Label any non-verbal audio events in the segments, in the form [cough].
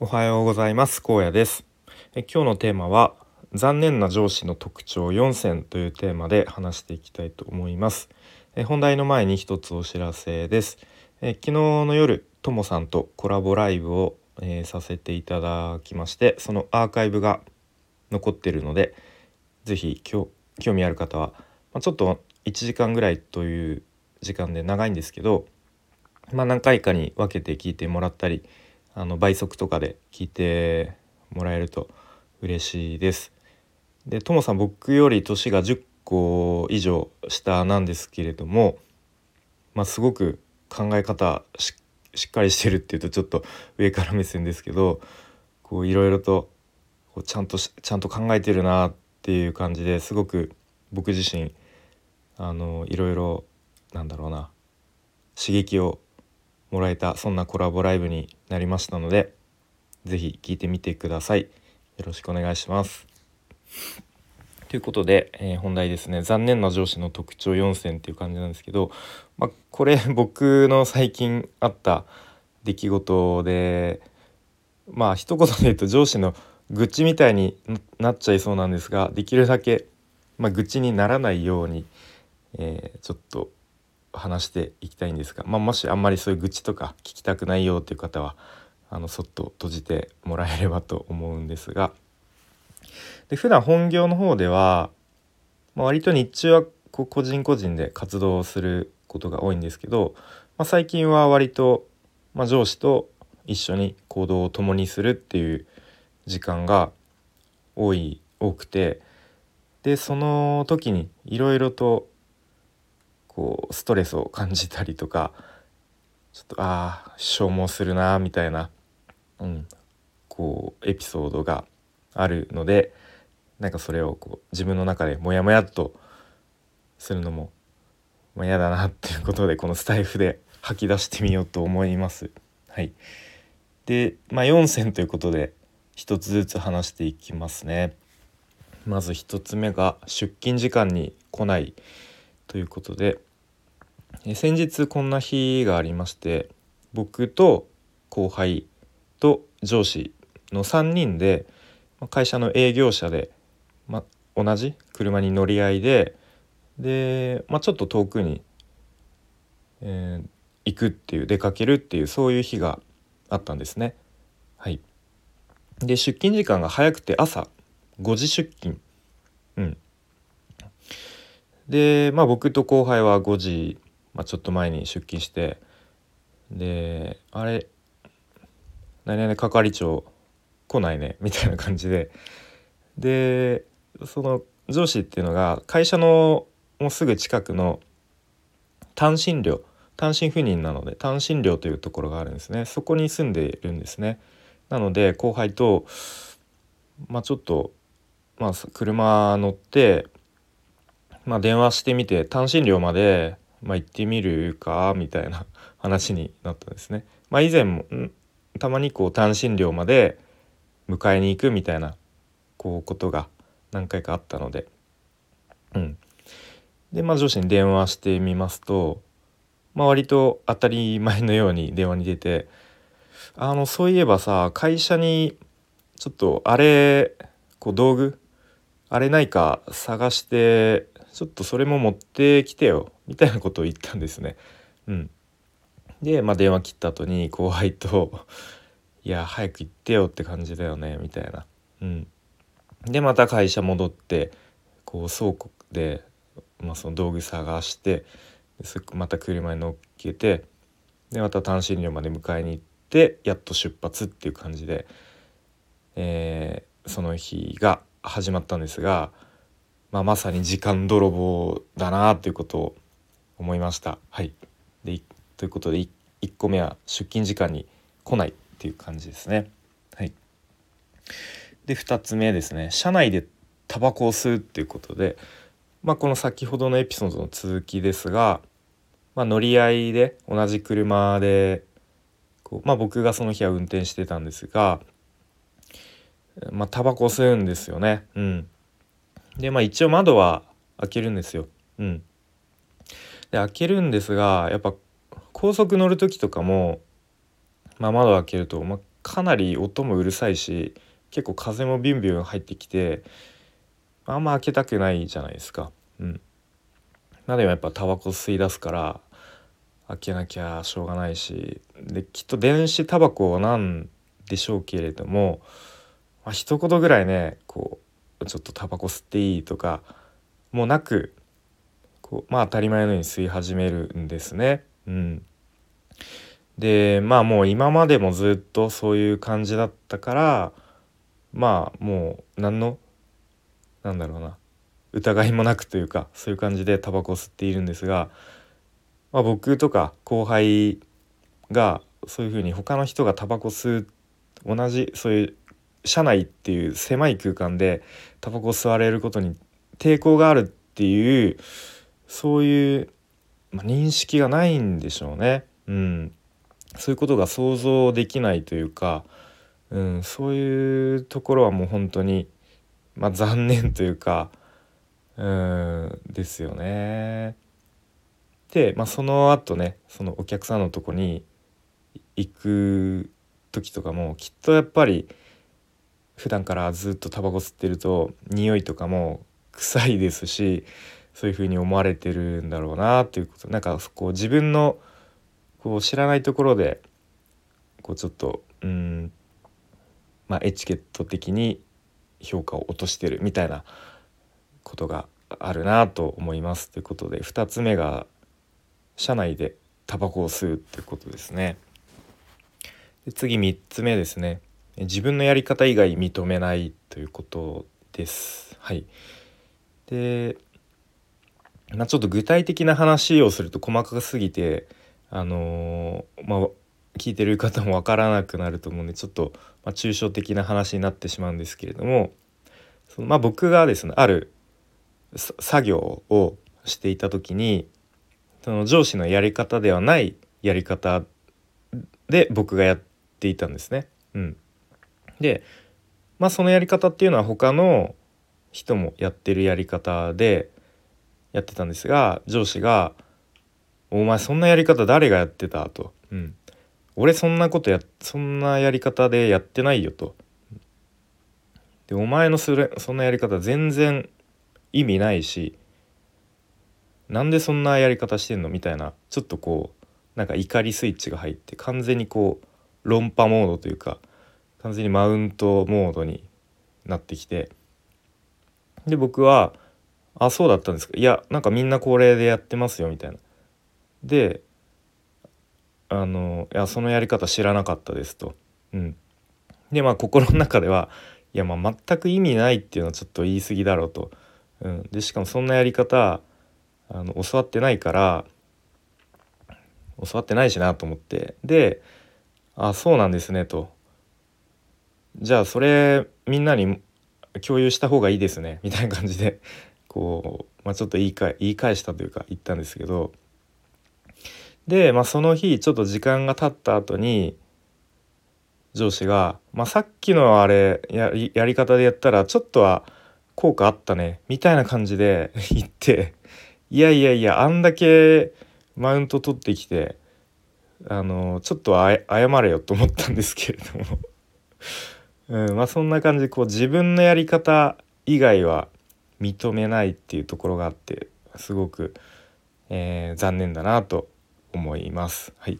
おはようございます。高野です。え今日のテーマは残念な上司の特徴4選というテーマで話していきたいと思います。え本題の前に一つお知らせです。え昨日の夜ともさんとコラボライブを、えーさせていただきましてそのアーカイブが残ってるので是非興味ある方は、まあ、ちょっと1時間ぐらいという時間で長いんですけどまあ、何回かに分けて聞いてもらったりあの倍速とかで聞いてもらえると嬉しいです。でともさん僕より年が10個以上下なんですけれども、まあ、すごく考え方しっかりしてるっていうとちょっと上から目線ですけどこういろいろとこうちゃんとちゃんと考えてるなっていう感じですごく僕自身あのいろいろなんだろうな刺激をもらえたそんなコラボライブになりましたので是非聴いてみてください。よろしくお願いします。ということで、えー本題ですね。残念な上司の特徴4選っていう感じなんですけど、まあ、これ [laughs] 僕の最近あった出来事でまあ一言で言うと上司の愚痴みたいになっちゃいそうなんですができるだけ、まあ、愚痴にならないように、えーちょっと話していきたいんですが、まあ、もしあんまりそういう愚痴とか聞きたくないよっていう方はあのそっと閉じてもらえればと思うんですが。で普段本業の方では、まあ、割と日中はこう個人個人で活動をすることが多いんですけど、まあ、最近は割と、まあ、上司と一緒に行動を共にするっていう時間が多い多くてでその時にいろいろとこうストレスを感じたりとかちょっとああ消耗するなみたいな、うん、こうエピソードがあるのでなんかそれをこう自分の中でモヤモヤっとするのも、まあ、嫌だなっていうことでこのスタイフで吐き出してみようと思います。はい、で、まあ、4選ということで一つずつ話していきますね。まず一つ目が出勤時間に来ないということでえ先日こんな日がありまして僕と後輩と上司の3人で会社の営業車で、ま、同じ車に乗り合いでで、ま、ちょっと遠くに、えー行くっていう出かけるっていうそういう日があったんですね。はい、で出勤時間が早くて朝5時出勤。うん、でまあ僕と後輩は5時、まあ、ちょっと前に出勤してであれ何々係長来ないねみたいな感じで。でその上司っていうのが会社のもうすぐ近くの単身寮単身赴任なので単身寮というところがあるんですね。そこに住んでいるんですね。なので後輩とまあちょっとまあ車乗ってまあ、電話してみて単身寮まで、まあ、行ってみるかみたいな [laughs] 話になったんですね。まあ、以前もたまにこう単身寮まで迎えに行くみたいなこうことが何回かあったので、うん、でまあ上司に電話してみますと、まあ、割と当たり前のように電話に出て「あのそういえばさ会社にちょっとあれこう道具あれないか探してちょっとそれも持ってきてよ。みたいなことを言ったんですね。うん、で、まあ、電話切った後に後輩と「いや早く行ってよって感じだよね」みたいな。うん、でまた会社戻ってこう倉庫で、まあ、その道具探してまた車に乗っけてでまた単身寮まで迎えに行ってやっと出発っていう感じで、えーその日が始まったんですが。まあ、まさに時間泥棒だなということを思いました。はい、でということで 1, 個目は出勤時間に来ないっていう感じですね。はい、で2つ目ですね車内でタバコを吸うっていうことで、まあ、この先ほどのエピソードの続きですが、まあ、乗り合いで同じ車でこう、まあ、僕がその日は運転してたんですが、まあ、タバコ吸うんですよね。うんでまあ一応窓は開けるんですよ。うん。で開けるんですがやっぱ高速乗る時とかも、まあ、窓開けると、まあ、かなり音もうるさいし結構風もビュンビュン入ってきてあんま開けたくないじゃないですか。うん、までもやっぱタバコ吸い出すから開けなきゃしょうがないしできっと電子タバコなんでしょうけれども、まあ、一言ぐらいねこうちょっとタバコ吸っていいとかもうなくこうまあ当たり前のように吸い始めるんですね。うん、でまあもう今までもずっとそういう感じだったからまあもう何のなんだろうな疑いもなくというかそういう感じでタバコを吸っているんですが、まあ、僕とか後輩がそういうふうに他の人がタバコ吸う同じそういう車内っていう狭い空間でタバコを吸われることに抵抗があるっていうそういう、まあ、認識がないんでしょうね。うん、そういうことが想像できないというか、うん、そういうところはもう本当に、まあ、残念というか、うん、ですよね。で、まあ、その後ねそのお客さんのとこに行く時とかもきっとやっぱり普段からずっとタバコ吸ってると匂いとかも臭いですしそういうふうに思われてるんだろうなっていうことなんかこう自分のこう知らないところでこうちょっとうんまあエチケット的に評価を落としてるみたいなことがあるなと思いますということで2つ目が社内でタバコを吸うってことですね。で次3つ目ですね自分のやり方以外認めないということです。はい、で、まあ、ちょっと具体的な話をすると細かすぎてあのー、まあ聞いてる方もわからなくなると思うんでちょっと、まあ、抽象的な話になってしまうんですけれどもその、まあ、僕がですねある作業をしていた時にその上司のやり方ではないやり方で僕がやっていたんですね。うん、でまあそのやり方っていうのは他の人もやってるやり方でやってたんですが上司がお前そんなやり方誰がやってた?」と、うん。俺そんなことやそんなやり方でやってないよと。でお前のそれそんなやり方全然意味ないしなんでそんなやり方してんの？みたいなちょっとこうなんか怒りスイッチが入って完全にこう論破モードというか完全にマウントモードになってきてで僕は「あそうだったんですか。いやなんかみんなこれでやってますよ」みたいな。であのいやそのやり方知らなかったですと。うん、でまあ心の中ではいやまあ全く意味ないっていうのはちょっと言い過ぎだろうと。うん、でしかもそんなやり方あの教わってないから教わってないしなと思って。で「あそうなんですね」と「じゃあそれみんなに共有した方がいいですね」みたいな感じで。こう、まあ、ちょっと言い返言い返したというか言ったんですけどで、まあ、その日ちょっと時間が経った後に上司が、まあ、さっきのあれややり方でやったらちょっとは効果あったねみたいな感じで [laughs] 言っていやいやいやあんだけマウント取ってきてあのちょっと謝れよと思ったんですけれども。[laughs] うん、まあそんな感じでこう自分のやり方以外は認めないっていうところがあってすごく、えー、残念だなと思います。はい、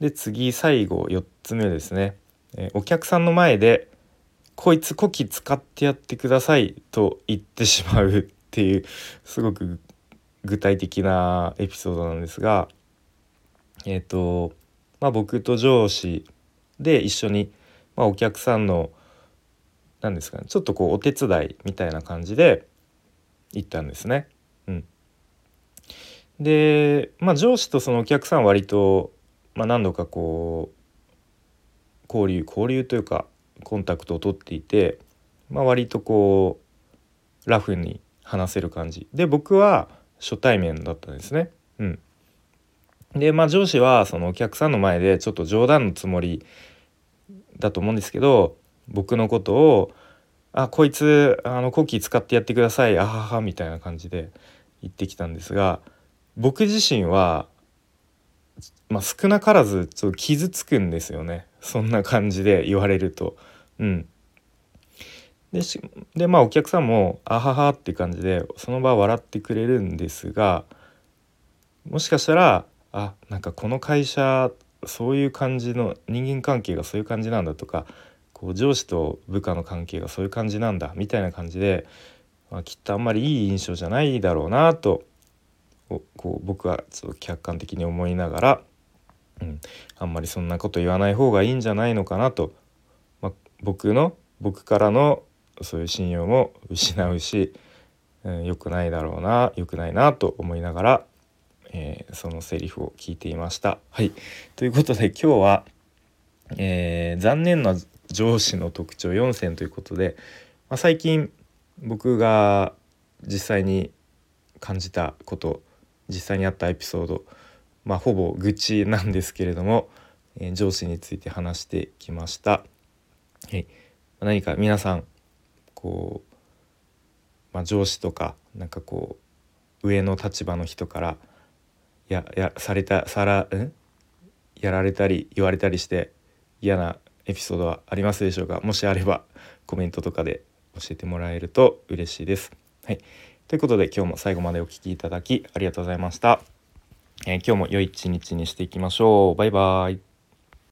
で次最後4つ目ですね、えー、お客さんの前で「こいつこき使ってやってください」と言ってしまうっていうすごく具体的なエピソードなんですがえっ、ー、とまあ僕と上司で一緒に、まあ、お客さんの何ですかねちょっとこうお手伝いみたいな感じで行ったんですね。うん、で、まあ、上司とそのお客さん割と、まあ、何度かこう交流交流というかコンタクトを取っていて、まあ、割とこうラフに話せる感じで僕は初対面だったんですね。うん、でまあ上司はそのお客さんの前でちょっと冗談のつもりだと思うんですけど僕のことを「あこいつあのコキ使ってやってくださいあはは」みたいな感じで言ってきたんですが僕自身はまあ、少なからずちょっと傷つくんですよねそんな感じで言われると。うん、ででまあお客さんも「あはは」って感じでその場笑ってくれるんですがもしかしたらあなんかこの会社そういう感じの人間関係がそういう感じなんだとかこう上司と部下の関係がそういう感じなんだみたいな感じで、まあ、きっとあんまりいい印象じゃないだろうなとこう僕はちょっと客観的に思いながら、うん、あんまりそんなこと言わない方がいいんじゃないのかなと、まあ、僕の僕からのそういう信用も失うし、うん、良くないだろうな良くないなと思いながら、えー、そのセリフを聞いていました。はいということで今日は、えー、残念な上司の特徴4選ということで、まあ、最近僕が実際に感じたこと実際にあったエピソードまあほぼ愚痴なんですけれども、えー、上司について話してきました。はい、何か皆さんこう、まあ、上司とかなんかこう上の立場の人からややされたさらん？やられたり言われたりして嫌なエピソードはありますでしょうか？もしあればコメントとかで教えてもらえると嬉しいです。はい、ということで今日も最後までお聴きいただきありがとうございました。えー、今日も良い一日にしていきましょう。バイバイ。